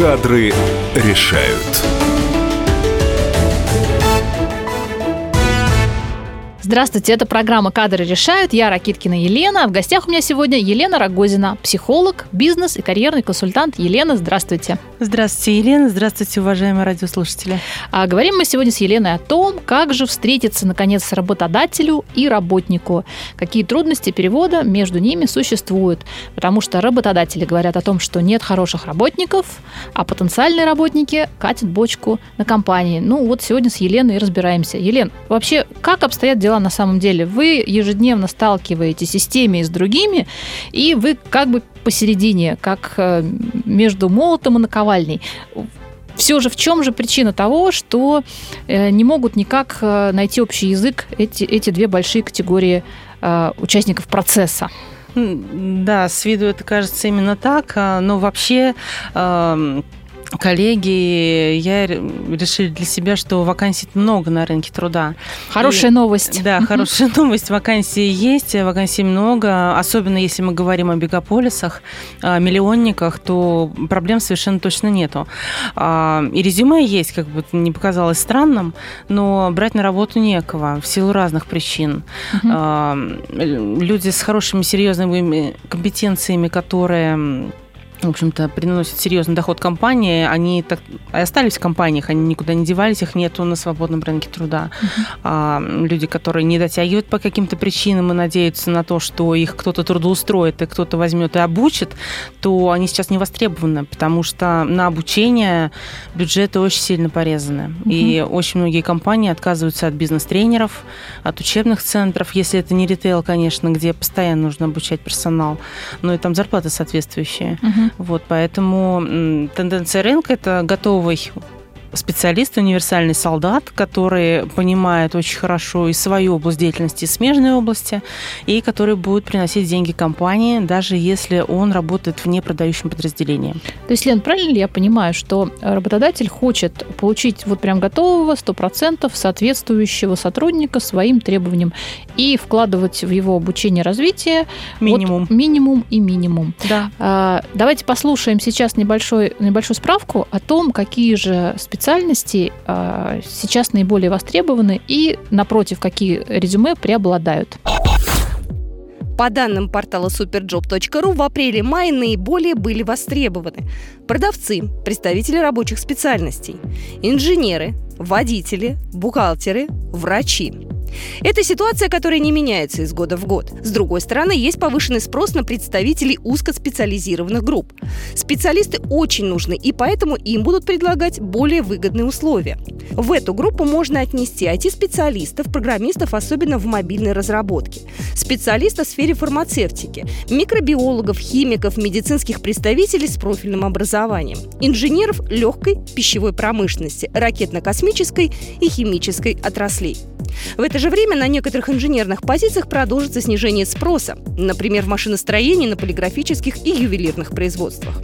Кадры решают. Здравствуйте, это программа «Кадры решают». Я Ракиткина Елена. В гостях у меня сегодня Елена Рогозина, психолог, бизнес и карьерный консультант. Елена, здравствуйте. Здравствуйте, Елена. Здравствуйте, уважаемые радиослушатели. А говорим мы сегодня с Еленой о том, как же встретиться, наконец, работодателю и работнику. Какие трудности перевода между ними существуют. Потому что работодатели говорят о том, что нет хороших работников, а потенциальные работники катят бочку на компании. Ну вот сегодня с Еленой и разбираемся. Елен, вообще, как обстоят дела на самом деле. Вы ежедневно сталкиваетесь и с теми, и с другими, и вы как бы посередине, как э, между молотом и наковальней все же в чем же причина того, что э, не могут никак э, найти общий язык эти, эти две большие категории участников процесса? Да, с виду это кажется именно так, а, но вообще эм, коллеги, я решили для себя, что вакансий много на рынке труда. Хорошая и, новость. Да, хорошая новость. Вакансии есть, вакансий много. Особенно если мы говорим о мегаполисах, о миллионниках, то проблем совершенно точно нету. А, и резюме есть, как бы не показалось странным, но брать на работу некого в силу разных причин. Угу. Люди с хорошими, серьезными компетенциями, которые в общем-то, приносят серьезный доход компании, они так остались в компаниях, они никуда не девались, их нету на свободном рынке труда. Uh-huh. А, люди, которые не дотягивают по каким-то причинам и надеются на то, что их кто-то трудоустроит и кто-то возьмет и обучит, то они сейчас не востребованы, потому что на обучение бюджеты очень сильно порезаны. Uh-huh. И очень многие компании отказываются от бизнес-тренеров, от учебных центров, если это не ритейл, конечно, где постоянно нужно обучать персонал, но и там зарплаты соответствующие. Uh-huh. Вот, поэтому тенденция рынка – это готовый специалист, универсальный солдат, который понимает очень хорошо и свою область деятельности, и смежные области, и который будет приносить деньги компании, даже если он работает в непродающем подразделении. То есть, Лен, правильно ли я понимаю, что работодатель хочет получить вот прям готового, 100% соответствующего сотрудника своим требованиям и вкладывать в его обучение развитие минимум, вот минимум и минимум. Да. А, давайте послушаем сейчас небольшой, небольшую справку о том, какие же специалисты специальности а, сейчас наиболее востребованы и, напротив, какие резюме преобладают. По данным портала superjob.ru, в апреле-мае наиболее были востребованы продавцы, представители рабочих специальностей, инженеры, водители, бухгалтеры, врачи. Это ситуация, которая не меняется из года в год. С другой стороны, есть повышенный спрос на представителей узкоспециализированных групп. Специалисты очень нужны, и поэтому им будут предлагать более выгодные условия. В эту группу можно отнести IT-специалистов, программистов, особенно в мобильной разработке, специалистов в сфере фармацевтики, микробиологов, химиков, медицинских представителей с профильным образованием, инженеров легкой пищевой промышленности, ракетно-космической и химической отраслей. В это же время на некоторых инженерных позициях продолжится снижение спроса, например, в машиностроении, на полиграфических и ювелирных производствах.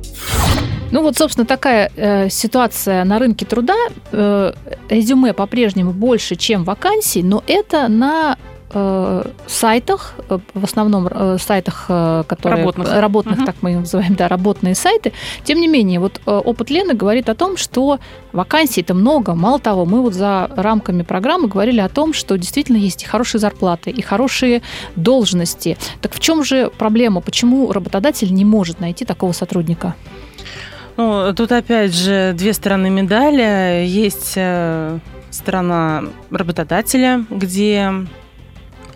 Ну вот, собственно, такая э, ситуация на рынке труда. Э, резюме по-прежнему больше, чем вакансий, но это на Э, сайтах, э, в основном э, сайтах, которые работных, работных угу. так мы их называем, да, работные сайты. Тем не менее, вот опыт Лены говорит о том, что вакансий-то много. Мало того, мы вот за рамками программы говорили о том, что действительно есть и хорошие зарплаты, и хорошие должности. Так в чем же проблема? Почему работодатель не может найти такого сотрудника? Ну, тут опять же две стороны медали. Есть сторона работодателя, где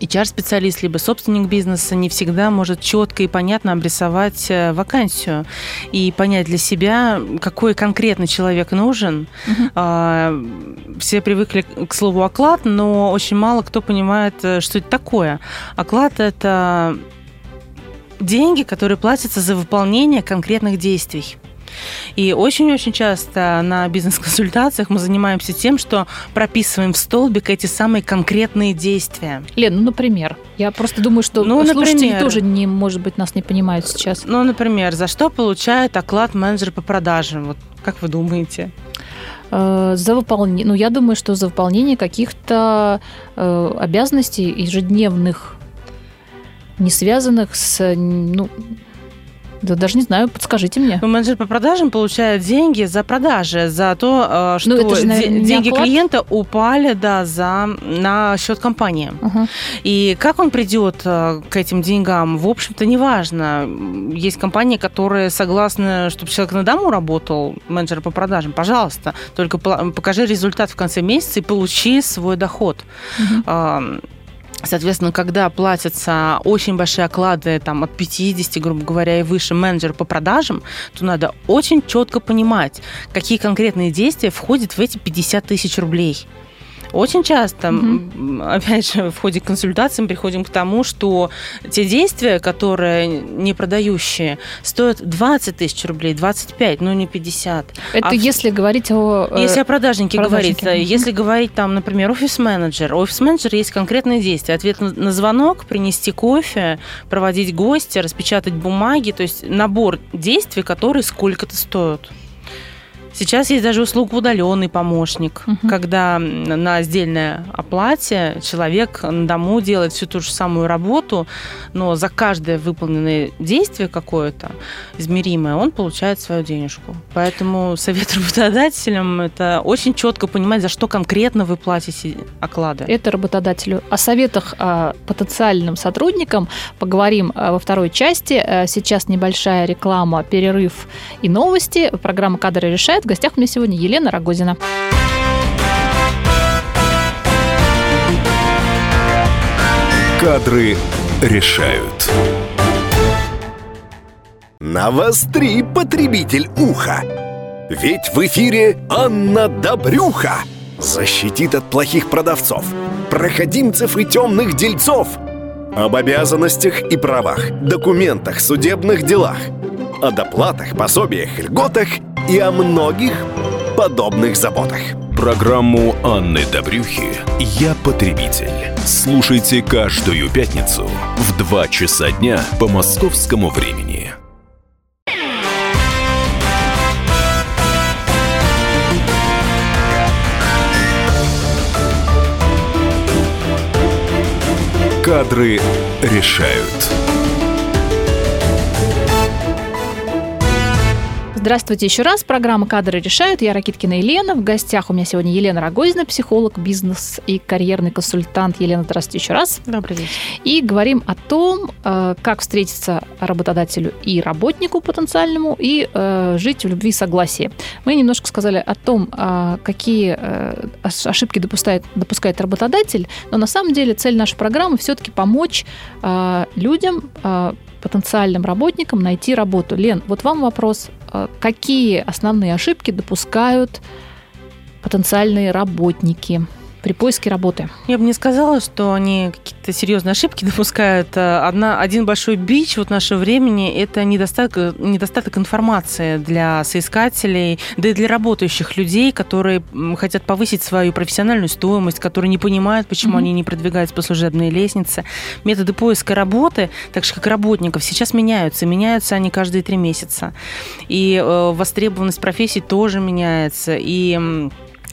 HR-специалист, либо собственник бизнеса не всегда может четко и понятно обрисовать э, вакансию и понять для себя, какой конкретно человек нужен. Uh-huh. Все привыкли к слову оклад, но очень мало кто понимает, э, что это такое. Оклад – это деньги, которые платятся за выполнение конкретных действий. И очень-очень часто на бизнес-консультациях мы занимаемся тем, что прописываем в столбик эти самые конкретные действия. Лен, ну, например, я просто думаю, что ну, слушатели например, тоже, не, может быть, нас не понимают сейчас. Ну, например, за что получает оклад менеджер по продажам? Вот как вы думаете? Э, за выполнение, ну, я думаю, что за выполнение каких-то э, обязанностей ежедневных, не связанных с, ну, Да даже не знаю, подскажите мне. Ну, менеджер по продажам получает деньги за продажи, за то, э, Ну, что это же, наверное, деньги оклад? клиента упали, да, за, на счет компании. Ага. И как он придет э, к этим деньгам, в общем-то, неважно. Есть компании, которые согласны, чтобы человек на дому работал, менеджер по продажам. Пожалуйста, только покажи результат в конце месяца и получи свой доход. Мгм. Соответственно, когда платятся очень большие оклады, там, от 50, грубо говоря, и выше менеджеру по продажам, то надо очень четко понимать, какие конкретные действия входят в эти 50 тысяч рублей. Очень часто, м, опять же, в ходе консультации мы приходим к тому, что те действия, которые не продающие, стоят 20 тысяч рублей, 25, но не 50. Это А в- если говорить о... э, Если о продажнике, продажнике, говорить, мгм. если говорить там, например, офис-менеджер, у офис-менеджера есть конкретные действия. Ответ на, на звонок, принести кофе, проводить гостя, распечатать бумаги, то есть набор действий, которые сколько-то стоят. Сейчас есть даже услуга удаленный помощник, Мгм. когда на сдельной оплате человек на дому делает всю ту же самую работу, но за каждое выполненное действие какое-то измеримое он получает свою денежку. Поэтому совет работодателям это очень четко понимать, за что конкретно вы платите оклады. Это работодателю. О советах а, потенциальным сотрудникам поговорим а, во второй части. А, Сейчас небольшая реклама, перерыв и новости. Программа «Кадры решает». В гостях у меня сегодня Елена Рогозина. Кадры решают. Навостри, потребитель уха! Ведь в эфире Анна Добрюха защитит от плохих продавцов, проходимцев и темных дельцов. Об обязанностях и правах, документах, судебных делах, о доплатах, пособиях, льготах и о многих подобных заботах. Программу Анны Добрюхи «Я потребитель». Слушайте каждую пятницу в 2 часа дня по московскому времени. Кадры решают. Здравствуйте еще раз. Программа «Кадры решают». Я Ракиткина Елена. В гостях у меня сегодня Елена Рогозина, психолог, бизнес и карьерный консультант. Елена, здравствуйте еще раз. Добрый вечер. И говорим о том, э, как встретиться работодателю и работнику потенциальному и э, жить в любви и согласии. Мы немножко сказали о том, какие э, ос- ошибки допускает, допускает работодатель, но на самом деле цель нашей программы все-таки помочь людям, потенциальным работникам найти работу. Лен, вот вам вопрос, какие основные ошибки допускают потенциальные работники при поиске работы? Я бы не сказала, что они какие-то серьезные ошибки допускают. Э, Одна, один большой бич вот нашего времени – это недостаток, недостаток информации для соискателей, да и для работающих людей, которые хотят повысить свою профессиональную стоимость, которые не понимают, почему Мгм. они не продвигаются по служебной лестнице. Методы поиска работы, так же как работников, сейчас меняются. Меняются они каждые три месяца. И э, востребованность профессий тоже меняется. И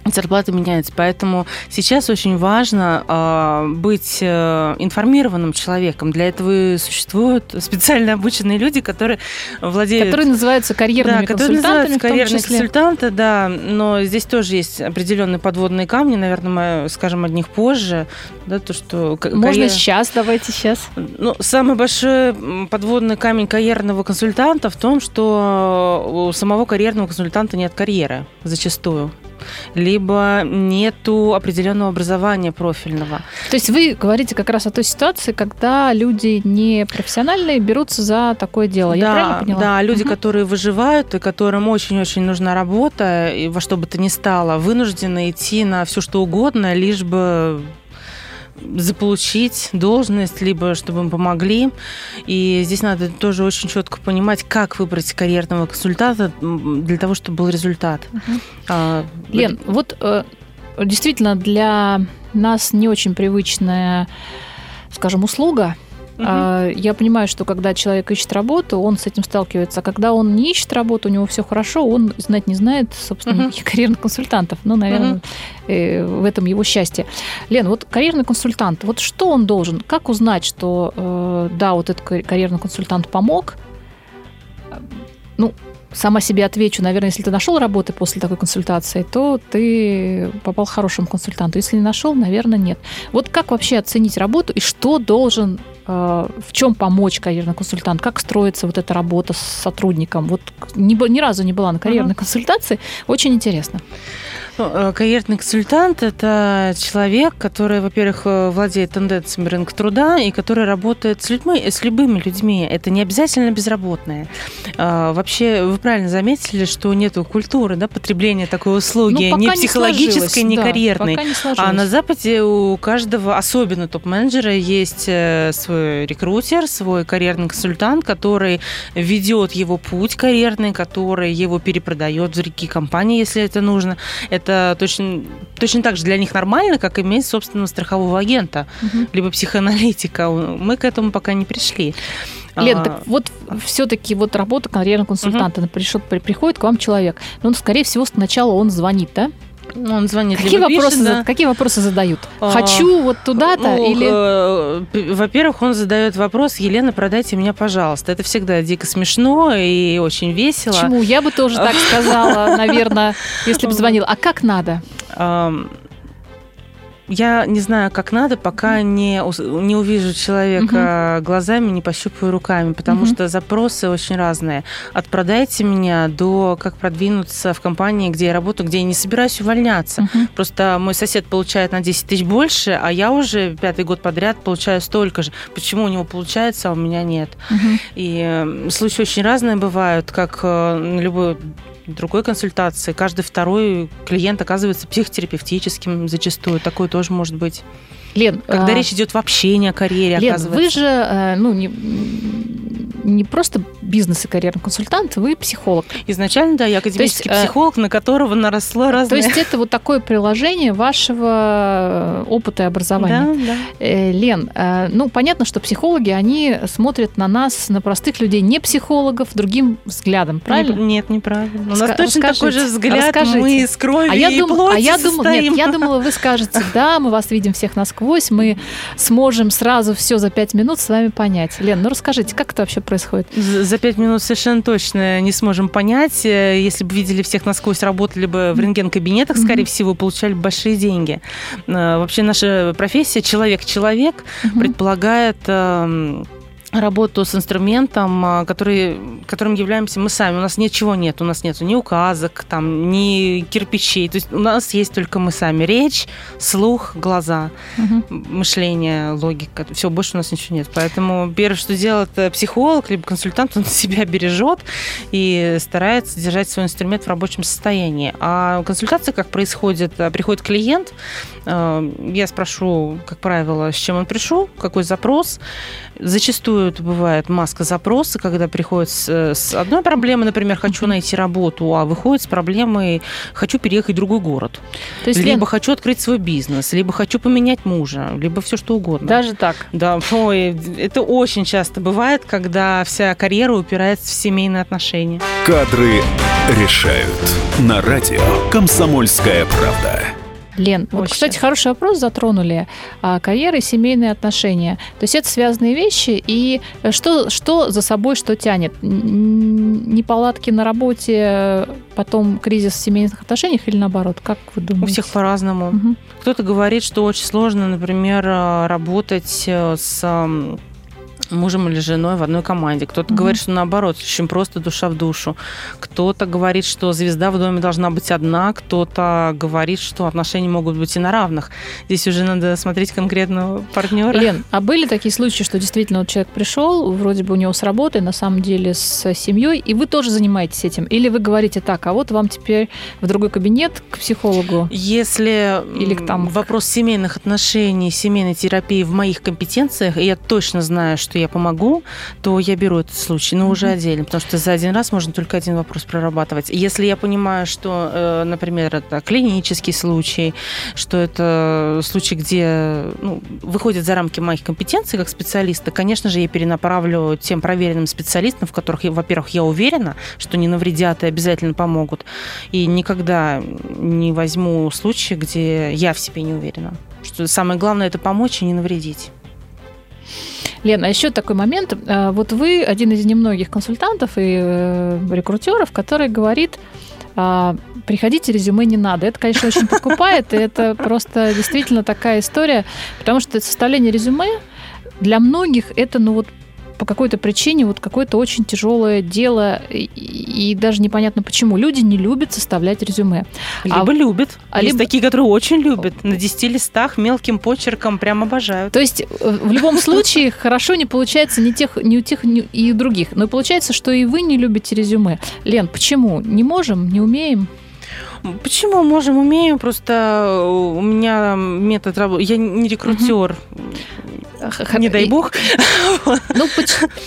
м, зарплаты меняются. Поэтому сейчас очень важно э, быть э, информированным человеком. Для этого и существуют специально обученные люди, которые владеют... Которые называются карьерными да, которые называются карьерные консультанты, да, но здесь тоже есть определенные подводные камни, наверное, мы скажем о них позже, да, то, что... Можно карьера- сейчас, давайте сейчас. ну, самый большой подводный камень карьерного консультанта в том, что у самого карьерного консультанта нет карьеры зачастую. Либо нету определенного образования профильного. То есть вы говорите как раз о той ситуации, когда люди не профессиональные берутся за такое дело. Я да, правильно поняла? да, люди, Мгм. которые выживают и которым очень-очень нужна работа, и во что бы то ни стало, вынуждены идти на все что угодно, лишь бы заполучить должность, либо чтобы им помогли. И здесь надо тоже очень четко понимать, как выбрать карьерного консультанта для того, чтобы был результат. Мгм. А, Лен, вот э, действительно для нас не очень привычная, скажем, услуга. А, Я понимаю, что когда человек ищет работу, он с этим сталкивается. А когда он не ищет работу, у него все хорошо, он знать не знает, собственно, никаких карьерных консультантов. Ну, наверное, э, в этом его счастье. Лен, вот карьерный консультант, вот что он должен? Как узнать, что э, да, вот этот ка- карьерный консультант помог, ну, сама себе отвечу, наверное, если ты нашел работы после такой консультации, то ты попал к хорошему консультанту. Если не нашел, наверное, нет. Вот как вообще оценить работу и что должен, в чем помочь карьерный консультант? Как строится вот эта работа с сотрудником? Вот ни, ни разу не была на карьерной uh-huh. консультации. Очень интересно. Ну, э, карьерный консультант – это человек, который, во-первых, э, владеет тенденциями рынка труда и который работает с людьми, с любыми людьми. Это не обязательно безработные. А, вообще, вы правильно заметили, что нет культуры да, потребления такой услуги, ну, ни психологической, не ни да, карьерной. Не а на Западе у каждого, особенно топ-менеджера, есть э, свой рекрутер, свой карьерный консультант, который ведет его путь карьерный, который его перепродает в другие компании, если это нужно. Это это точно, точно так же для них нормально, как иметь собственного страхового агента, угу. либо психоаналитика. Мы к этому пока не пришли. Лен, а... так вот все-таки вот работа карьерного консультанта, угу. пришел, приходит к вам человек, ну, скорее всего, сначала он звонит, да? Ну, он звонит, какие вопросы, да? какие вопросы задают? А, Хочу вот туда-то ну, или? Э, во-первых, он задает вопрос: Елена, продайте меня, пожалуйста. Это всегда дико смешно и очень весело. Почему? Я бы тоже так сказала, наверное, если бы звонил. А как надо? Я не знаю, как надо, пока не, не увижу человека угу. глазами, не пощупаю руками, потому угу. что запросы очень разные. От продайте меня до как продвинуться в компании, где я работаю, где я не собираюсь увольняться. Угу. Просто мой сосед получает на 10 тысяч больше, а я уже пятый год подряд получаю столько же. Почему у него получается, а у меня нет? Угу. И случаи очень разные бывают, как э, любой другой консультации. Каждый второй клиент оказывается психотерапевтическим зачастую. Такое тоже может быть. Лен, когда а... речь идет вообще не о карьере, Лен, вы же э, ну, не, не просто бизнес и карьерный консультант, вы психолог. Изначально, да, я академический есть, э, психолог, на которого наросло разное. То есть это вот такое приложение вашего э, опыта и образования. Да, да. Лен, ну, понятно, что психологи, они смотрят на нас, на простых людей, не психологов, другим взглядом, правильно? Нет, неправильно. У нас Ска- точно такой же взгляд, расскажите. мы из крови а я и дум- плоти А я думала, нет, я думала, вы скажете, да, мы вас видим всех насквозь, мы сможем сразу все за пять минут с вами понять. Лен, ну расскажите, как это вообще происходит? За пять минут совершенно точно не сможем понять. Э, если бы видели всех насквозь, работали бы в рентген-кабинетах, скорее mm-hmm. всего, получали большие деньги. Э, вообще наша профессия человек-человек mm-hmm. предполагает эм, работу с инструментом, а, который, которым являемся мы сами. У нас ничего нет, у нас нет ни указок, там, ни кирпичей. То есть у нас есть только мы сами. Речь, слух, глаза, угу. мышление, логика. Все, больше у нас ничего нет. Поэтому первое, что делает э, психолог, либо консультант, он себя бережет и старается держать свой инструмент в рабочем состоянии. А консультация как происходит? Приходит клиент, э, я спрошу, как правило, с чем он пришел, какой запрос. Зачастую это бывает маска запроса, когда приходит с, с одной проблемой, например, хочу найти работу, а выходит с проблемой хочу переехать в другой город. То есть, либо Лен... хочу открыть свой бизнес, либо хочу поменять мужа, либо все что угодно. Даже так? Да, ой, это очень часто бывает, когда вся карьера упирается в семейные отношения. Кадры решают. На радио «Комсомольская правда». Лен, вот, кстати, хороший вопрос затронули. А, карьера и семейные отношения. То есть это связанные вещи. И что, что за собой что тянет? Неполадки на работе, потом кризис в семейных отношениях или наоборот? Как вы думаете? У всех по-разному. Угу. Кто-то говорит, что очень сложно, например, работать э, с мужем или женой в одной команде. Кто-то mm-hmm. говорит, что наоборот, очень просто душа в душу. Кто-то говорит, что звезда в доме должна быть одна, кто-то говорит, что отношения могут быть и на равных. Здесь уже надо смотреть конкретного партнера. Лен, а были такие случаи, что действительно вот человек пришел, вроде бы у него с работы, на самом деле с семьей, и вы тоже занимаетесь этим? Или вы говорите так, а вот вам теперь в другой кабинет к психологу? Если Или к там... вопрос семейных отношений, семейной терапии в моих компетенциях, и я точно знаю, что я помогу, то я беру этот случай, но уже отдельно, потому что за один раз можно только один вопрос прорабатывать. Если я понимаю, что, э, например, это клинический случай, что это случай, где ну, выходит за рамки моих компетенций как специалиста, конечно же, я перенаправлю тем проверенным специалистам, в которых, во-первых, я уверена, что не навредят и обязательно помогут. И никогда не возьму случай, где я в себе не уверена. Что самое главное – это помочь и не навредить. Лена, а еще такой момент. А, вот вы один из немногих консультантов и э, рекрутеров, который говорит, а, приходите, резюме не надо. Это, конечно, очень подкупает, и это просто действительно такая история, потому что составление резюме для многих это, ну вот, по какой-то причине вот какое-то очень тяжелое дело, и, и даже непонятно почему. Люди не любят составлять резюме. Либо а, любят. А Есть либо... такие, которые очень любят. На 10 листах мелким почерком прям обожают. То есть э, в любом случае хорошо не получается ни, тех, ни у тех, ни и у других. Но получается, что и вы не любите резюме. Лен, почему? Не можем, не умеем? Почему можем, умеем? Просто у меня метод работы. Я не рекрутер. Не дай бог. Ну,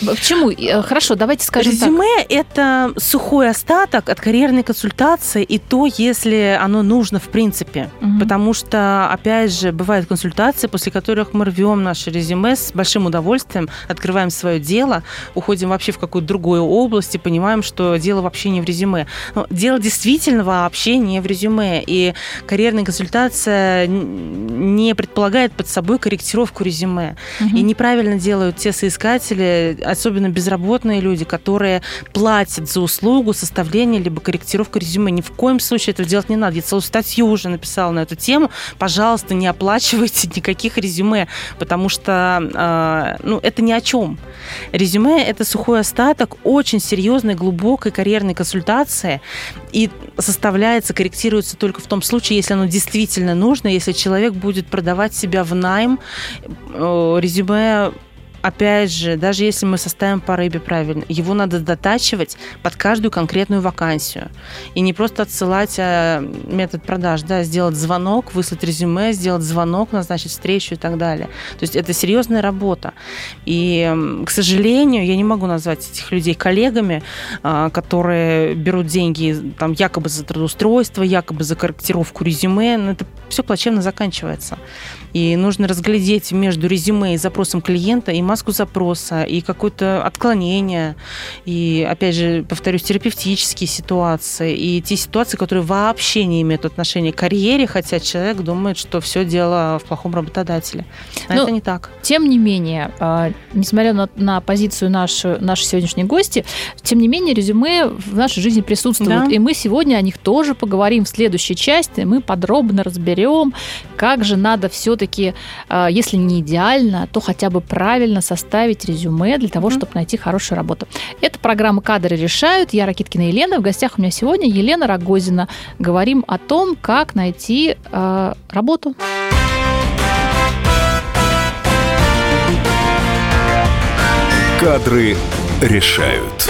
почему? Э, хорошо, давайте скажем Резюме – это сухой остаток от карьерной консультации, и то, если оно нужно в принципе. Потому что, опять же, бывают консультации, после которых мы рвем наше резюме с большим удовольствием, открываем свое дело, уходим вообще в какую-то другую область и понимаем, что дело вообще не в резюме. Но дело действительно вообще не в резюме. И карьерная консультация не предполагает под собой корректировку резюме. Угу. И неправильно делают те соискатели, особенно безработные люди, которые платят за услугу составления либо корректировку резюме. Ни в коем случае этого делать не надо. Я целую статью уже написала на эту тему. Пожалуйста, не оплачивайте никаких резюме, потому что э, ну, это ни о чем. Резюме – это сухой остаток очень серьезной, глубокой карьерной консультации, и составляется, корректируется только в том случае, если оно действительно нужно, если человек будет продавать себя в найм, э, резюме опять же, даже если мы составим по рыбе правильно, его надо дотачивать под каждую конкретную вакансию. И не просто отсылать а метод продаж, да, сделать звонок, выслать резюме, сделать звонок, назначить встречу и так далее. То есть это серьезная работа. И, к сожалению, я не могу назвать этих людей коллегами, а, которые берут деньги там якобы за трудоустройство, якобы за корректировку резюме. Но это все плачевно заканчивается. И нужно разглядеть между резюме и запросом клиента и маску запроса, и какое-то отклонение, и, опять же, повторюсь, терапевтические ситуации, и те ситуации, которые вообще не имеют отношения к карьере, хотя человек думает, что все дело в плохом работодателе. А Но, это не так. Тем не менее, а, несмотря на, на позицию нашей, нашей сегодняшней гости, тем не менее, резюме в нашей жизни присутствуют. Да. И мы сегодня о них тоже поговорим в следующей части. Мы подробно разберем, как же надо все все-таки, а, если не идеально, то хотя бы правильно составить резюме для того, mm-hmm. чтобы найти хорошую работу. Это программа «Кадры решают». Я Ракиткина Елена. В гостях у меня сегодня Елена Рогозина. Говорим о том, как найти э, работу. Кадры решают.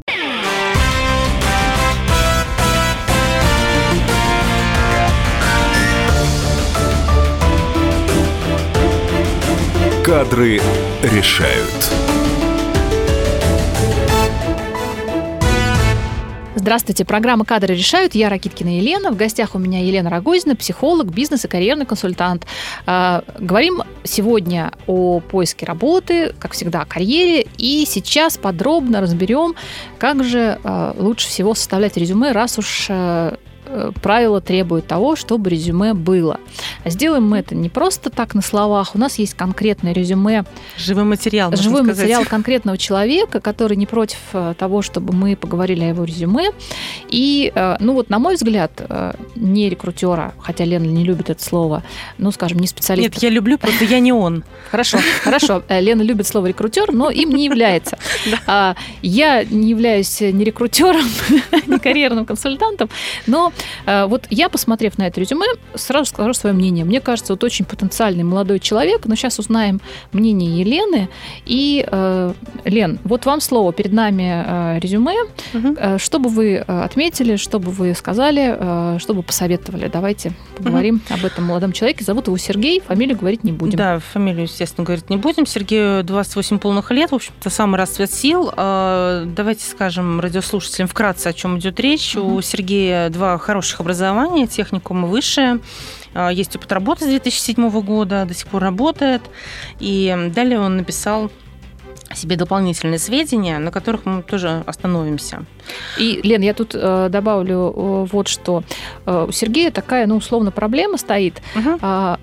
Кадры решают. Здравствуйте, программа «Кадры решают». Я Ракиткина Елена. В гостях у меня Елена Рогозина, психолог, бизнес и карьерный консультант. А, говорим сегодня о поиске работы, как всегда, о карьере. И сейчас подробно разберем, как же а, лучше всего составлять резюме, раз уж Э, правила требуют того, чтобы резюме было. А сделаем мы это не просто так на словах. У нас есть конкретное резюме. Живой материал. Живой сказать. материал конкретного человека, который не против э, того, чтобы мы поговорили о его резюме. И, э, ну вот, на мой взгляд, не рекрутера, хотя Лена не любит это слово, ну, скажем, не специалист. Нет, я люблю, просто я не он. Хорошо, хорошо. Лена любит слово рекрутер, но им не является. А, я не являюсь ни рекрутером, ни карьерным консультантом, но вот я, посмотрев на это резюме, сразу скажу свое мнение. Мне кажется, вот очень потенциальный молодой человек, но сейчас узнаем мнение Елены. И, э, Лен, вот вам слово. Перед нами э, резюме. Э, Что бы вы э, отметили, что бы вы сказали, э, что бы посоветовали? Давайте поговорим об этом молодом человеке. Зовут его Сергей, фамилию говорить не будем. Да, фамилию, естественно, говорить не будем. Сергею 28 полных лет, в общем-то, самый расцвет сил. Давайте скажем радиослушателям вкратце, о чем идет речь. Мгм. У Сергея два хороших образования, техникум высшее. А, Есть опыт работы с 2007 года, до сих пор работает. И далее он написал себе дополнительные сведения, на которых мы тоже остановимся. И, Лен, я тут э, добавлю э, вот что. Э, у Сергея такая, ну, условно, проблема стоит. Мгм. А,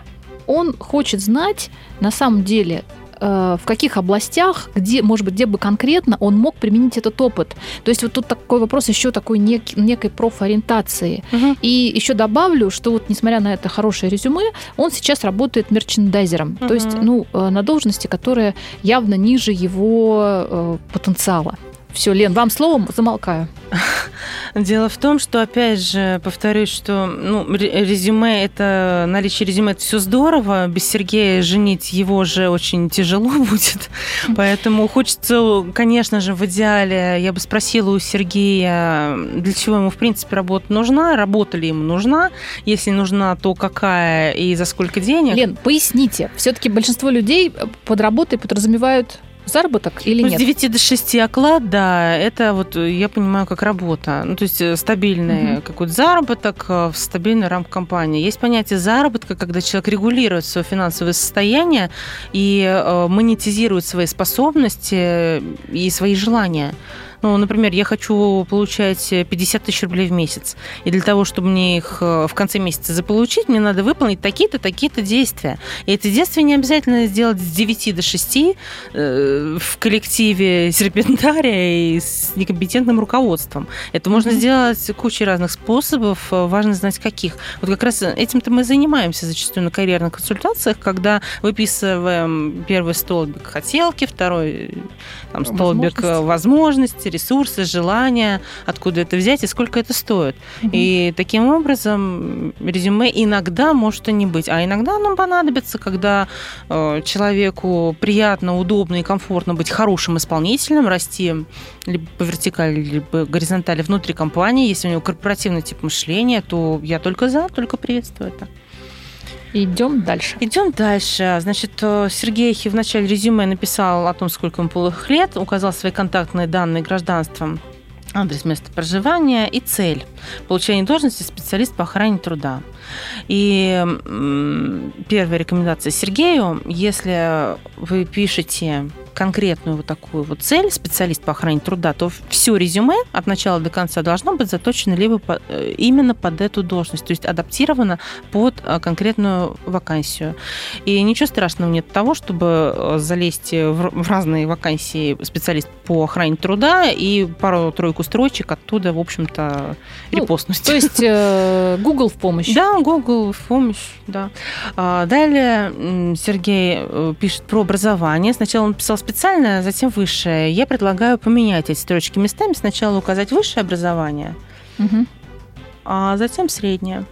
он хочет знать, на самом деле, э, в каких областях, где, может быть, где бы конкретно он мог применить этот опыт. То есть вот тут такой вопрос еще такой нек- некой профориентации. Мгм. И еще добавлю, что вот несмотря на это хорошее резюме, он сейчас работает мерчендайзером. То есть, ну, э, на должности, которая явно ниже его э, потенциала. Все, Лен, вам словом замолкаю. Дело в том, что, опять же, повторюсь, что ну, ре- резюме это наличие резюме это все здорово. Без Сергея женить его же очень тяжело будет. Поэтому хочется, конечно же, в идеале, я бы спросила у Сергея, для чего ему, в принципе, работа нужна, работа ли ему нужна, если нужна, то какая и за сколько денег. Лен, поясните, все-таки большинство людей под работой подразумевают заработок или Ну, нет? с 9 до 6 оклад, да, это вот э, я понимаю как работа. Ну, то есть э, стабильный Мгм. какой-то заработок э, в стабильной рамке компании. Есть понятие заработка, когда человек регулирует свое финансовое состояние и монетизирует свои способности и свои желания. Ну, например, я хочу получать 50 тысяч рублей в месяц. И для того, чтобы мне их э, в конце месяца заполучить, мне надо выполнить такие-то, такие-то действия. И эти действия не обязательно сделать с 9 до 6 э, в коллективе серпентария и с некомпетентным руководством. Это можно Мгм. сделать кучей разных способов, э, важно знать каких. Вот как раз этим-то мы занимаемся зачастую на карьерных консультациях, когда выписываем первый столбик хотелки, второй там, столбик э, возможности, ресурсы, желания, откуда это взять и сколько это стоит. Мгм. И таким образом резюме иногда может и не быть, а иногда оно понадобится, когда э, человеку приятно, удобно и комфортно быть хорошим исполнителем, расти либо по вертикали, либо горизонтали внутри компании. Если у него корпоративный тип мышления, то я только за, только приветствую это. Идем дальше. Идем дальше. Значит, э, Сергей в начале резюме написал о том, сколько ему полных лет, указал свои контактные данные гражданства, адрес места проживания и цель получения должности специалист по охране труда. И первая рекомендация Сергею, если вы пишете конкретную вот такую вот цель, специалист по охране труда, то все резюме от начала до конца должно быть заточено либо по- э, именно под эту должность, то есть адаптировано под э, конкретную вакансию. И ничего страшного нет того, чтобы э, залезть в разные вакансии специалист по охране труда и пару-тройку строчек оттуда, в общем-то, Ну, репостнуть. То есть Google в помощь. Да, Google в помощь, да. А, Далее Сергей пишет про образование. Сначала он писал специальное, затем высшее. Я предлагаю поменять эти строчки местами. Сначала указать высшее образование, Мгм. а затем среднее.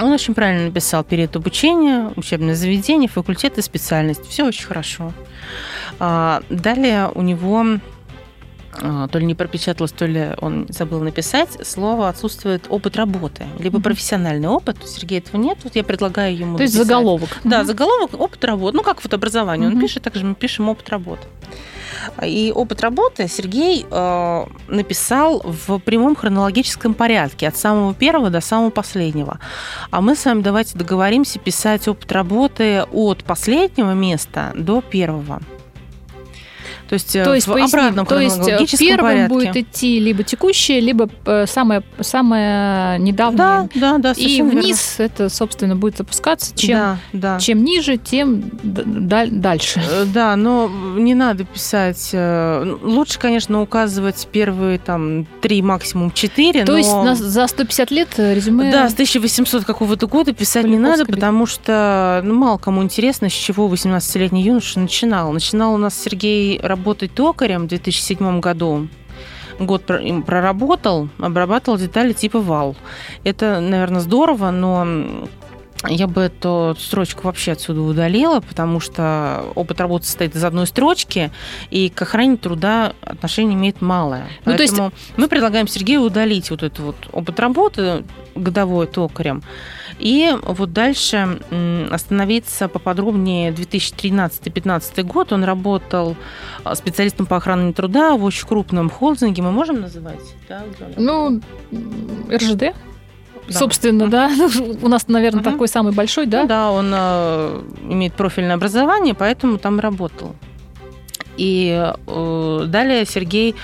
Он очень правильно написал период обучения, учебное заведение, факультет и специальность. Все очень хорошо. А, Далее у него то ли не пропечаталось, то ли он забыл написать, слово отсутствует опыт работы, либо Мгм. профессиональный опыт. У Сергея этого нет. Вот я предлагаю ему То есть написать. заголовок. Да, Мгм. заголовок опыт работы. Ну, как вот образование. Он Мгм. пишет, также мы пишем опыт работы. И опыт работы Сергей э, написал в прямом хронологическом порядке, от самого первого до самого последнего. А мы с вами давайте договоримся писать опыт работы от последнего места до первого. То есть, э, То есть, в поясним, обратном то есть э, первым порядке. будет идти либо текущее, либо э, самое, самое недавнее. Да, да, да, И совершенно верно. вниз это, собственно, будет опускаться. Чем, Да, да. чем ниже, тем дальше. Да, но не надо писать. ну, Лучше, конечно, указывать первые там три, максимум четыре. То но... есть на- за 150 лет резюме... Да, с 1800 какого-то года писать не надо, потому что ну, мало кому интересно, с чего 18-летний юноша начинал. Начинал у нас Сергей работать токарем в 2007 году. год проработал, обрабатывал детали типа вал. Это, наверное, здорово, но я бы эту строчку вообще отсюда удалила, потому что опыт работы состоит из одной строчки, и к охране труда отношение имеет малое. Ну, то есть- Поэтому мы предлагаем Сергею удалить вот этот вот опыт работы годовой токарем. И вот дальше остановиться поподробнее 2013-2015 год. Он работал а, специалистом по охране труда в очень крупном холдинге. Мы можем называть? Да, Ну, РЖД, Да. собственно, да. У нас, наверное, Мгм. такой самый большой, Ну да? да, он э, имеет профильное образование, поэтому там работал. И э, далее Сергей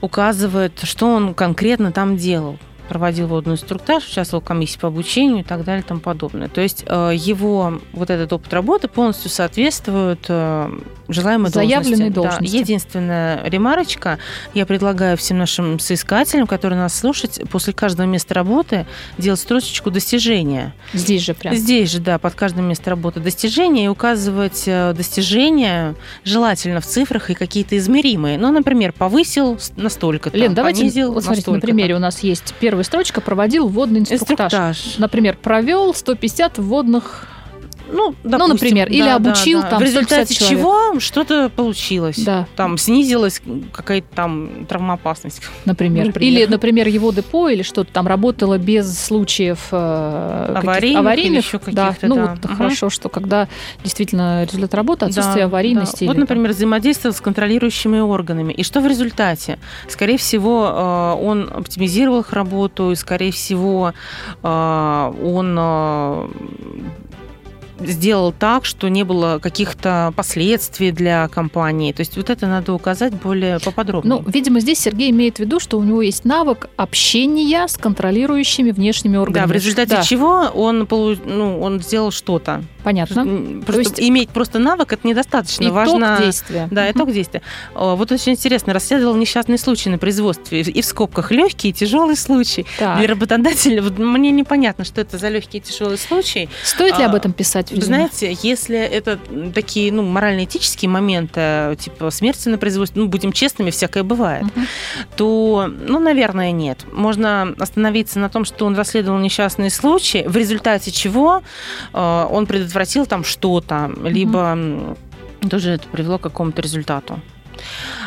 указывает, что он конкретно там делал. Проводил водный инструктаж, участвовал в комиссии по обучению и так далее и тому подобное. То есть э, его вот этот опыт работы полностью соответствует э, желаемой Заявленной должности. должности. Да, единственная ремарочка. Я предлагаю всем нашим соискателям, которые нас слушают, после каждого места работы делать строчечку достижения. Здесь же прям. Здесь же, да, под каждым место работы достижения и указывать э, достижения желательно в цифрах и какие-то измеримые. Ну, например, повысил настолько-то, Лен, давайте, понизил вот смотрите, на примере у нас есть первая строчка, проводил вводный инструктаж. Инструктаж. Например, провел 150 вводных Ну, допустим, например, или да, да, обучил да. там В результате 150 человек. чего что-то получилось. Да. Там снизилась какая-то там травмоопасность. например. Например. Или, например, его депо или что-то там работало без случаев э, Аварийных или аварийных. да. каких-то, Ну да. вот Мгм. хорошо, что когда действительно результат работы, отсутствие Да, аварийности. да. или Вот, там- например, взаимодействовал с контролирующими органами. И что в результате? Скорее всего, э, он оптимизировал их работу, и, скорее всего, э, он э, сделал так, что не было каких-то последствий для компании. То есть вот это надо указать более поподробнее. Ну, видимо, здесь Сергей имеет в виду, что у него есть навык общения с контролирующими внешними органами. да, в результате Да, чего он, полу- ну, он сделал что-то. Понятно. Просто есть- иметь просто навык это недостаточно. Итог Важно действия. Да, итог действия. Вот очень интересно, расследовал несчастный случай на производстве. И в скобках легкий и тяжелый случай. Так. Для работодателя, мне непонятно, что это за легкий и тяжелый случай. Стоит ли А, об этом писать в Вы резюме? знаете, если это такие ну, морально-этические моменты, типа смерти на производстве, ну, будем честными, всякое бывает, Мгм. то, ну, наверное, нет. Можно остановиться на том, что он расследовал несчастный случай, в результате чего э, он предотвратил там что-то, либо м, тоже это привело к какому-то результату.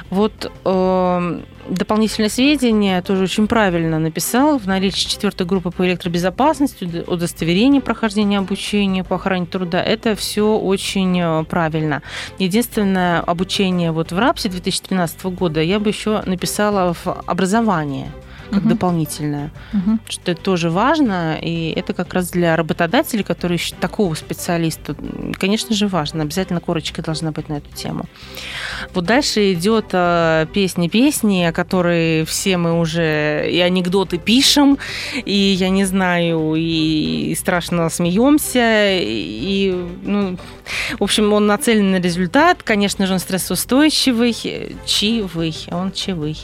Вот э, дополнительные сведения тоже очень правильно написал. В наличии четвертой группы по электробезопасности, уд- удостоверение прохождения обучения по охране труда, это все очень э, правильно. Единственное обучение вот в РАПСе 2013 года я бы еще написала в образование как Мгм. дополнительное, Мгм. что это тоже важно, и это как раз для работодателей, которые ищут такого специалиста, конечно же, важно. Обязательно корочка должна быть на эту тему. Вот дальше идет э, песни-песни, о которой все мы уже и анекдоты пишем, и я не знаю, и, страшно смеемся, и, ну, в общем, он нацелен на результат. Конечно же, он стрессоустойчивый, э, чивый, он чивый.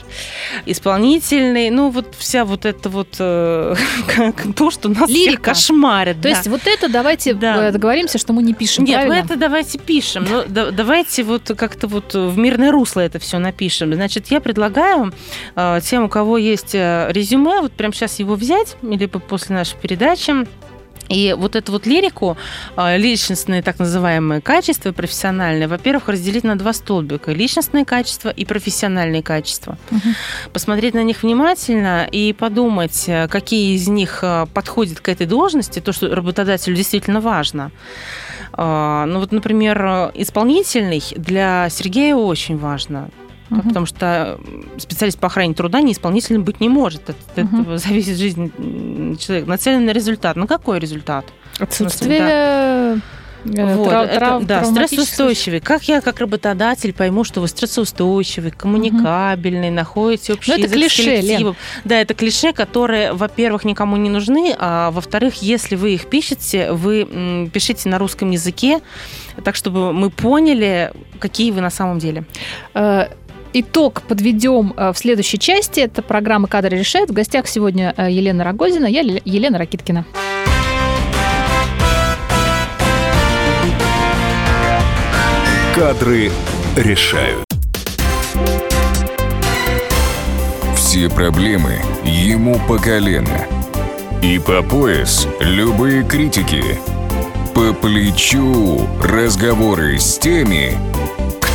Исполнительный. Ну, вот вся вот это вот э, как то, что нас всех Лирика. кошмарит. То да. есть вот это давайте Да. э, договоримся, что мы не пишем, Нет, мы правильно? это давайте пишем. Но да- давайте вот как-то вот в мирное русло это все напишем. Значит, я предлагаю э, тем, у кого есть э, резюме, вот прямо сейчас его взять, или по- после нашей передачи, и вот эту вот лирику, э, личностные так называемые качества профессиональные, во-первых, разделить на два столбика. Личностные качества и профессиональные качества. Мгм. Посмотреть на них внимательно и подумать, э, какие из них э, подходят к этой должности, то, что работодателю действительно важно. А, Ну вот, например, э, исполнительный для Сергея очень важно. Мгм. Потому что специалист по охране труда неисполнительным быть не может. От Мгм. этого зависит жизнь человека. Нацелен на результат. Ну какой результат? Отсутствие э, Вот, трав- это, трав- да, стрессоустойчивый. Как я, как работодатель, пойму, что вы стрессоустойчивый, коммуникабельный, находите общий Ну, это язык с клише, Лен. Да, это клише, которые, во-первых, никому не нужны, а во-вторых, если вы их пишете, вы м, пишите на русском языке, так, чтобы мы поняли, какие вы на самом деле. Итог подведем э, в следующей части. Это программа «Кадры решают». В гостях сегодня э, Елена Рогозина, я Ле- Елена Ракиткина. Кадры решают. Все проблемы ему по колено. И по пояс любые критики. По плечу разговоры с теми,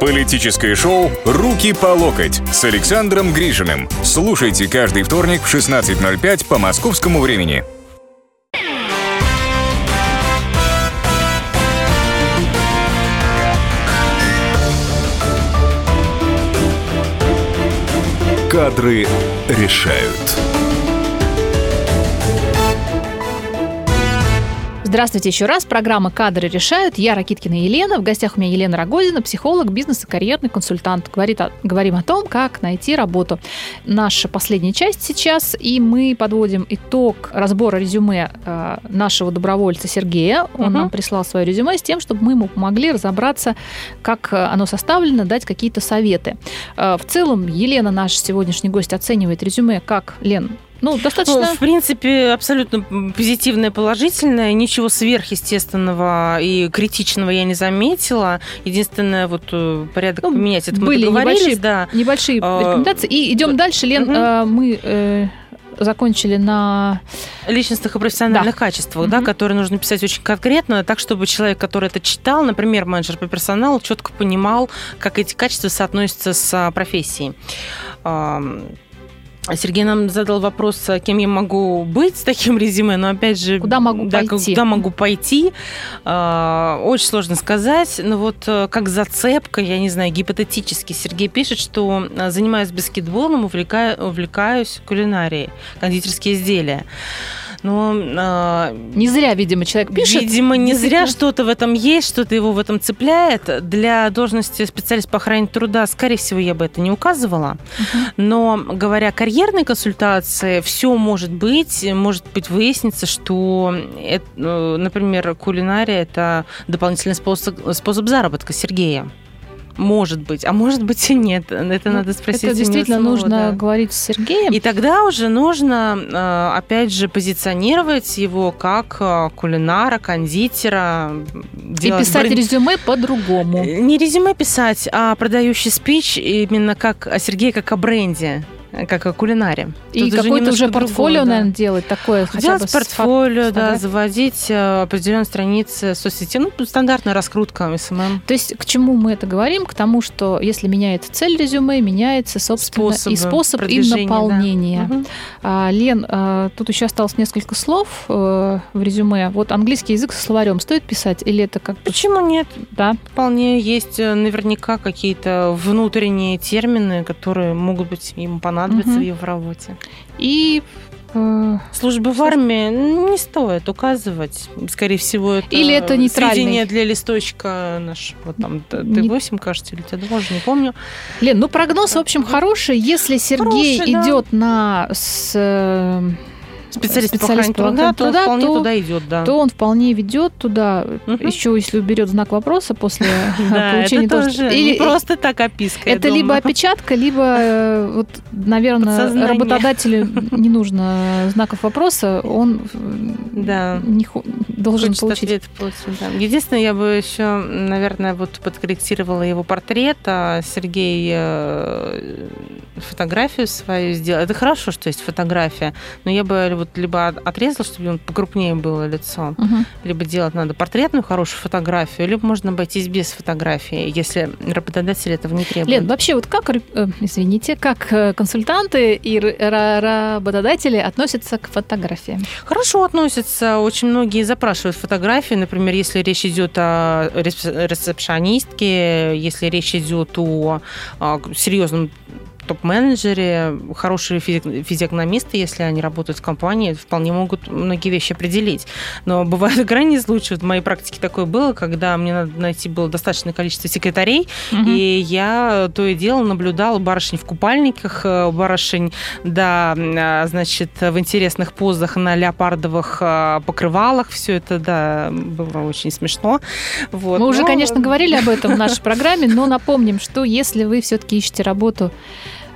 Политическое шоу «Руки по локоть» с Александром Гришиным. Слушайте каждый вторник в 16.05 по московскому времени. Кадры решают. Здравствуйте еще раз. Программа «Кадры решают». Я Ракиткина Елена. В гостях у меня Елена Рогозина, психолог, бизнес и карьерный консультант. Говорит о, говорим о том, как найти работу. Наша последняя часть сейчас, и мы подводим итог разбора резюме э, нашего добровольца Сергея. Он Мгм. нам прислал свое резюме с тем, чтобы мы ему помогли разобраться, как э, оно составлено, дать какие-то советы. Э, в целом, Елена, наш сегодняшний гость, оценивает резюме как, Лен, ну, достаточно... Ну, в принципе, абсолютно позитивное, положительное. Ничего сверхъестественного и критичного я не заметила. Единственное, вот э, порядок Ну, поменять. Это мы были договорились, небольшие да. Небольшие А, рекомендации. И идем дальше. Лен, э, мы э, закончили на... личностных и профессиональных качествах, да, Мгм. которые нужно писать очень конкретно, так, чтобы человек, который это читал, например, менеджер по персоналу, четко понимал, как эти качества соотносятся с а, профессией. Сергей нам задал вопрос, а кем я могу быть с таким резюме, но опять же... Куда могу да, пойти? Куда могу пойти? А, Очень сложно сказать, но вот э, как зацепка, я не знаю, гипотетически Сергей пишет, что а, занимаюсь баскетболом, увлекаю- увлекаюсь кулинарией, кондитерские изделия. Но а, Не зря, видимо, человек пишет. Видимо, не зря что-то в этом есть, что-то его в этом цепляет. Для должности специалист по охране труда, скорее всего, я бы это не указывала. Но говоря о карьерной консультации, все может быть. Может быть, выяснится, что, это, э, например, кулинария – это дополнительный способ, способ заработка Сергея. Может быть, а может быть и нет. Это Ну, надо спросить. Это действительно самого, нужно да. говорить с Сергеем. И тогда уже нужно, э, опять же, позиционировать его как э, кулинара, кондитера. И писать бренд- резюме по-другому. Э, Не резюме писать, а продающий спич именно как о Сергее, как о бренде, как о кулинаре. И какое-то уже портфолио, другое, да. наверное, делать такое. хотя Делать бы портфолио, да, заводить э, определенные страницы соцсети. Ну, стандартная раскрутка SMM. То есть к чему мы это говорим? К тому, что если меняется цель резюме, меняется, собственно, и Способы способ и продвижения, да. наполнение. Мгм. А, Лен, а, тут еще осталось несколько слов э, в резюме. Вот английский язык со словарем стоит писать или это как Почему нет? да? Вполне есть э, наверняка какие-то внутренние термины, которые могут быть ему понадобятся Мгм. в его работе. И э, Службы в армии не стоит указывать. Скорее всего, это Или это сведения для листочка нашего там Т- Не- Т8, кажется, или Т2, уже не помню. Лен, ну прогноз, в общем, хороший. Если Сергей Хороший, да. идет на с, Специалист, по Специалист охране по труда, то труда, вполне то- туда идет, да. то он вполне ведет туда. Мгм. Еще если уберет знак вопроса после получения тоже Или- просто так описка, Это либо опечатка, либо, э, вот, наверное, работодателю не нужно знаков вопроса, он э, не должен Хочет получить. ответ получить, да. Единственное, я бы еще, наверное, вот подкорректировала его портрет, а Сергей э, фотографию свою сделал. Это хорошо, что есть фотография, но я бы вот либо отрезала, чтобы он покрупнее было лицо, Мгм. либо делать надо портретную хорошую фотографию, либо можно обойтись без фотографии, если работодатель этого не требует. Лен, вообще вот как, э, извините, как э, консультанты и работодатели относятся к фотографиям? Хорошо относятся. Очень многие запрашивают фотографии. Например, если речь идет о рес- ресепшонистке, если речь идет о, о серьезном топ-менеджеры, хорошие физиогномисты, если они работают в компании, вполне могут многие вещи определить. Но бывают крайние случаи. Вот в моей практике такое было, когда мне надо найти было достаточное количество секретарей, угу. и я то и дело наблюдала барышень в купальниках, э, барышень, да, а, значит, в интересных позах на леопардовых а, покрывалах. Все это, да, было очень смешно. Вот. Мы но... уже, конечно, говорили об этом в нашей программе, но напомним, что если вы все-таки ищете работу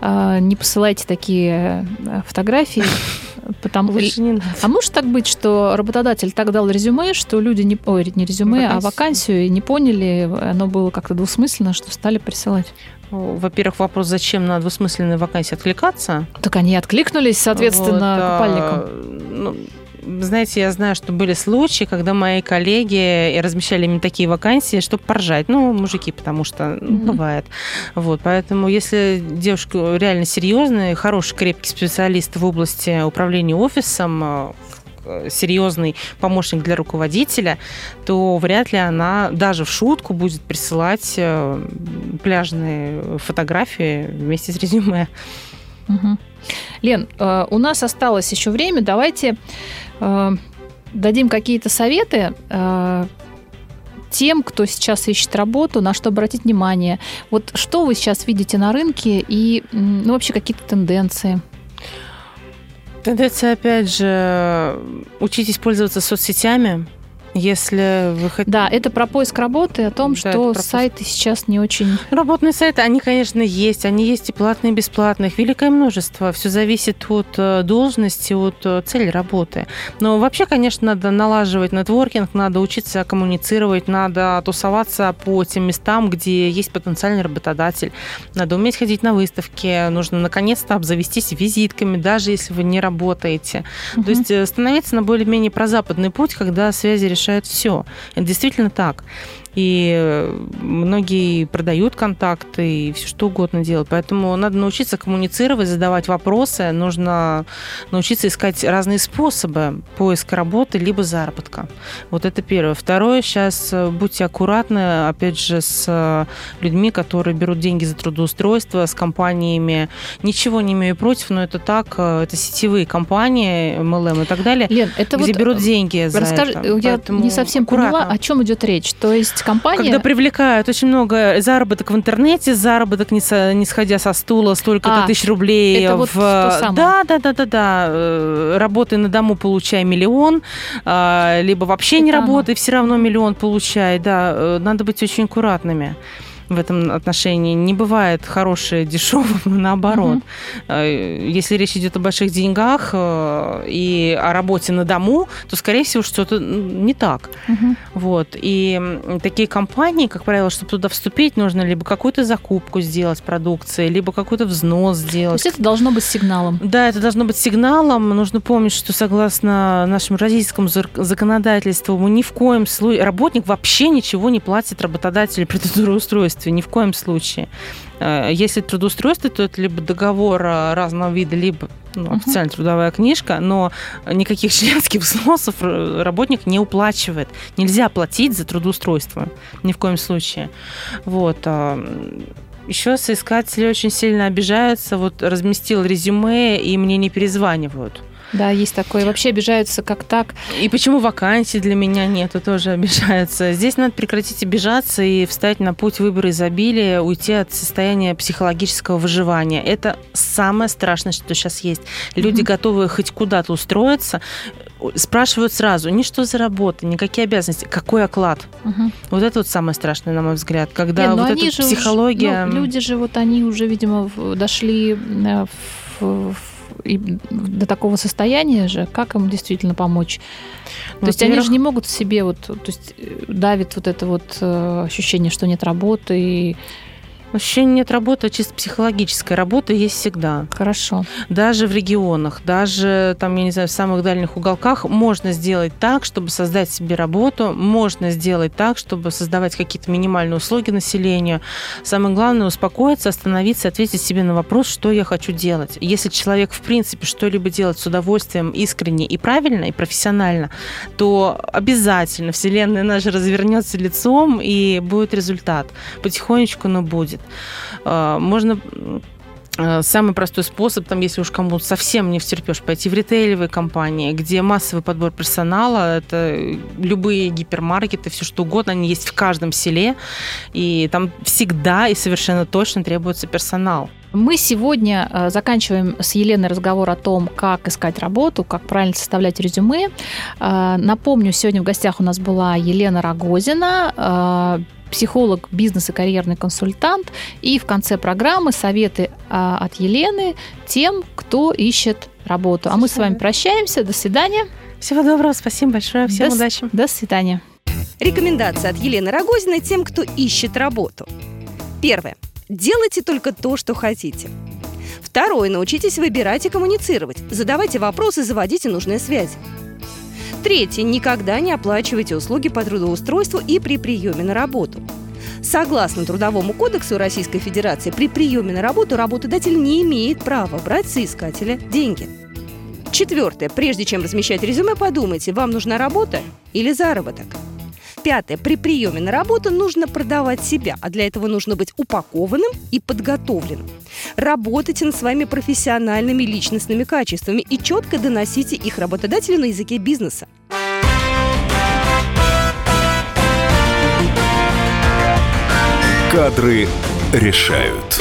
не посылайте такие э, фотографии. Потому... Лучше не надо. А может так быть, что работодатель так дал резюме, что люди не... Ой, не резюме, вакансию. а вакансию не поняли, оно было как-то двусмысленно, что стали присылать? Во-первых, вопрос, зачем на двусмысленные вакансии откликаться? Так они откликнулись, соответственно, вот, а, купальникам. Ну, знаете, я знаю, что были случаи, когда мои коллеги размещали именно такие вакансии, чтобы поржать. Ну, мужики, потому что ну, mm-hmm. бывает. Вот, поэтому если девушка реально серьезная, хороший, крепкий специалист в области управления офисом, э, серьезный помощник для руководителя, то вряд ли она даже в шутку будет присылать э, пляжные фотографии вместе с резюме. Угу. Лен, э, у нас осталось еще время. Давайте Э, дадим какие-то советы э, тем, кто сейчас ищет работу, на что обратить внимание. Вот что вы сейчас видите на рынке и ну, вообще какие-то тенденции? Тенденция, опять же, учитесь пользоваться соцсетями, если вы хотите... Да, это про поиск работы, о том, да, что сайты сейчас не очень... Работные сайты, они, конечно, есть. Они есть и платные, и бесплатные. Их великое множество. Все зависит от э, должности, от э, цели работы. Но вообще, конечно, надо налаживать нетворкинг, надо учиться коммуницировать, надо тусоваться по тем местам, где есть потенциальный работодатель. Надо уметь ходить на выставки. Нужно, наконец-то, обзавестись визитками, даже если вы не работаете. Угу. То есть э, становиться на более-менее прозападный путь, когда связи решают все. Это действительно так. И многие продают контакты и все что угодно делают. Поэтому надо научиться коммуницировать, задавать вопросы. Нужно научиться искать разные способы поиска работы либо заработка. Вот это первое. Второе, сейчас э, будьте аккуратны, опять же, с э, людьми, которые берут деньги за трудоустройство, с компаниями. Ничего не имею против, но это так. Э, это сетевые компании, MLM и так далее, Лен, это где вот берут деньги за расскажи, это. Я Поэтому не совсем аккуратно. поняла, о чем идет речь. То есть компания... Когда привлекают очень много заработок в интернете, заработок не, со, не сходя со стула, столько-то а, тысяч рублей. Это вот в... то самое. Да, да, да, да, да. Э, работай на дому, получай миллион, а, либо вообще это не работай, все равно миллион получай. Да, э, надо быть очень аккуратными в этом отношении. Не бывает хорошее дешевым, наоборот. Угу. Если речь идет о больших деньгах э, и о работе на дому, то, скорее всего, что-то не так. Угу. Вот. И такие компании, как правило, чтобы туда вступить, нужно либо какую-то закупку сделать продукции, либо какой-то взнос сделать. То есть это должно быть сигналом? Да, это должно быть сигналом. Нужно помнить, что согласно нашему российскому законодательству мы ни в коем случае... Работник вообще ничего не платит работодателю при трудоустройстве трудоустройстве, ни в коем случае. Э, если трудоустройство, то это либо договор э, разного вида, либо ну, официальная трудовая книжка, но никаких членских взносов работник не уплачивает. Нельзя платить за трудоустройство ни в коем случае. Вот. Еще соискатели очень сильно обижаются. Вот разместил резюме, и мне не перезванивают. Да, есть такое. Вообще обижаются как так. И почему вакансий для меня нету, тоже обижаются. Здесь надо прекратить обижаться и встать на путь выбора изобилия, уйти от состояния психологического выживания. Это самое страшное, что сейчас есть. Люди mm-hmm. готовы хоть куда-то устроиться, спрашивают сразу, не что за работа, никакие обязанности, какой оклад. Угу. Вот это вот самое страшное, на мой взгляд, когда Нет, вот эта психология... Уже, ну, люди же вот они уже, видимо, дошли э, в и до такого состояния же, как им действительно помочь? Ну, то есть они же не могут в себе вот, то есть э, давит вот это вот э, ощущение, что нет работы и Ощущение нет работы, а чисто психологическая работа есть всегда. Хорошо. Даже в регионах, даже там, я не знаю, в самых дальних уголках можно сделать так, чтобы создать себе работу, можно сделать так, чтобы создавать какие-то минимальные услуги населению. Самое главное успокоиться, остановиться, ответить себе на вопрос, что я хочу делать. Если человек, в принципе, что-либо делает с удовольствием, искренне и правильно, и профессионально, то обязательно Вселенная наша развернется лицом, и будет результат. Потихонечку, но будет будет. А, можно Э, самый простой способ, там, если уж кому совсем не втерпешь, пойти в ритейлевые компании, где массовый подбор персонала, это любые гипермаркеты, все что угодно, они есть в каждом селе, и там всегда и совершенно точно требуется персонал. Мы сегодня э, заканчиваем с Еленой разговор о том, как искать работу, как правильно составлять резюме. Э, напомню, сегодня в гостях у нас была Елена Рогозина, психолог, бизнес и карьерный консультант. И в конце программы советы от Елены тем, кто ищет работу. А мы с вами прощаемся. До свидания. Всего доброго, спасибо большое, всем до, удачи. До свидания. Рекомендация от Елены Рогозиной тем, кто ищет работу. Первое. Делайте только то, что хотите. Второе. Научитесь выбирать и коммуницировать. Задавайте вопросы, заводите нужные связи. Третье. Никогда не оплачивайте услуги по трудоустройству и при приеме на работу. Согласно Трудовому кодексу Российской Федерации, при приеме на работу работодатель не имеет права брать соискателя деньги. Четвертое. Прежде чем размещать резюме, подумайте, вам нужна работа или заработок. Пятое. При приеме на работу нужно продавать себя, а для этого нужно быть упакованным и подготовленным. Работайте над своими профессиональными личностными качествами и четко доносите их работодателю на языке бизнеса. Кадры решают.